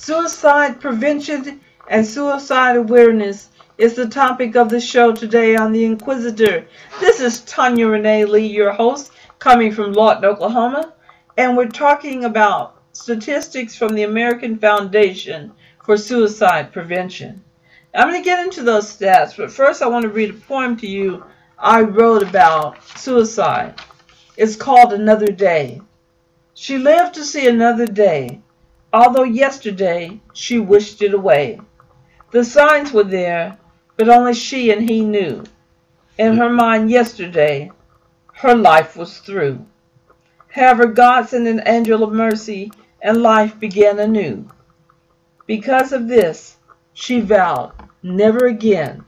Suicide prevention and suicide awareness is the topic of the show today on The Inquisitor. This is Tanya Renee Lee, your host, coming from Lawton, Oklahoma, and we're talking about statistics from the American Foundation for Suicide Prevention. I'm going to get into those stats, but first I want to read a poem to you I wrote about suicide. It's called Another Day. She lived to see another day, although yesterday she wished it away. The signs were there, but only she and he knew. In her mind yesterday, her life was through. However, God sent an angel of mercy, and life began anew. Because of this, she vowed never again,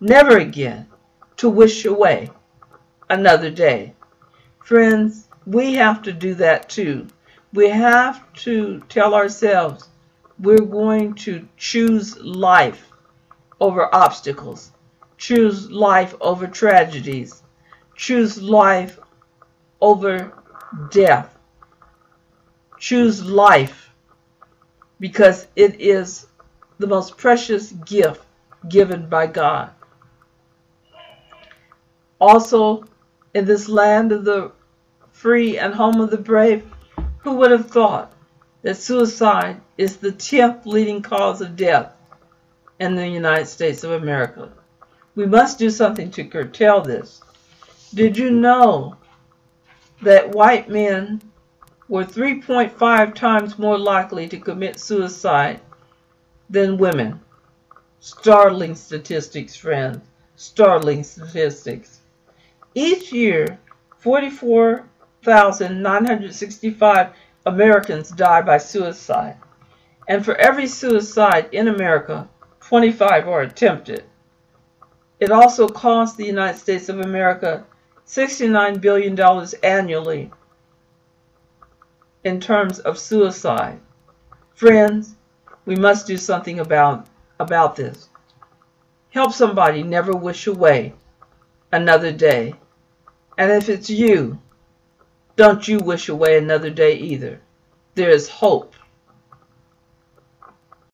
never again to wish away another day. Friends, we have to do that too. We have to tell ourselves we're going to choose life over obstacles, choose life over tragedies, choose life over death, choose life because it is the most precious gift given by God. Also, in this land of the free and home of the brave, who would have thought that suicide is the 10th leading cause of death in the United States of America? We must do something to curtail this. Did you know that white men were 3.5 times more likely to commit suicide than women? Startling statistics, friends. Startling statistics. Each year, 44,965 Americans die by suicide. And for every suicide in America, 25 are attempted. It also costs the United States of America $69 billion annually in terms of suicide. Friends, we must do something about, about this. Help somebody never wish away another day. And if it's you, don't you wish away another day either. There is hope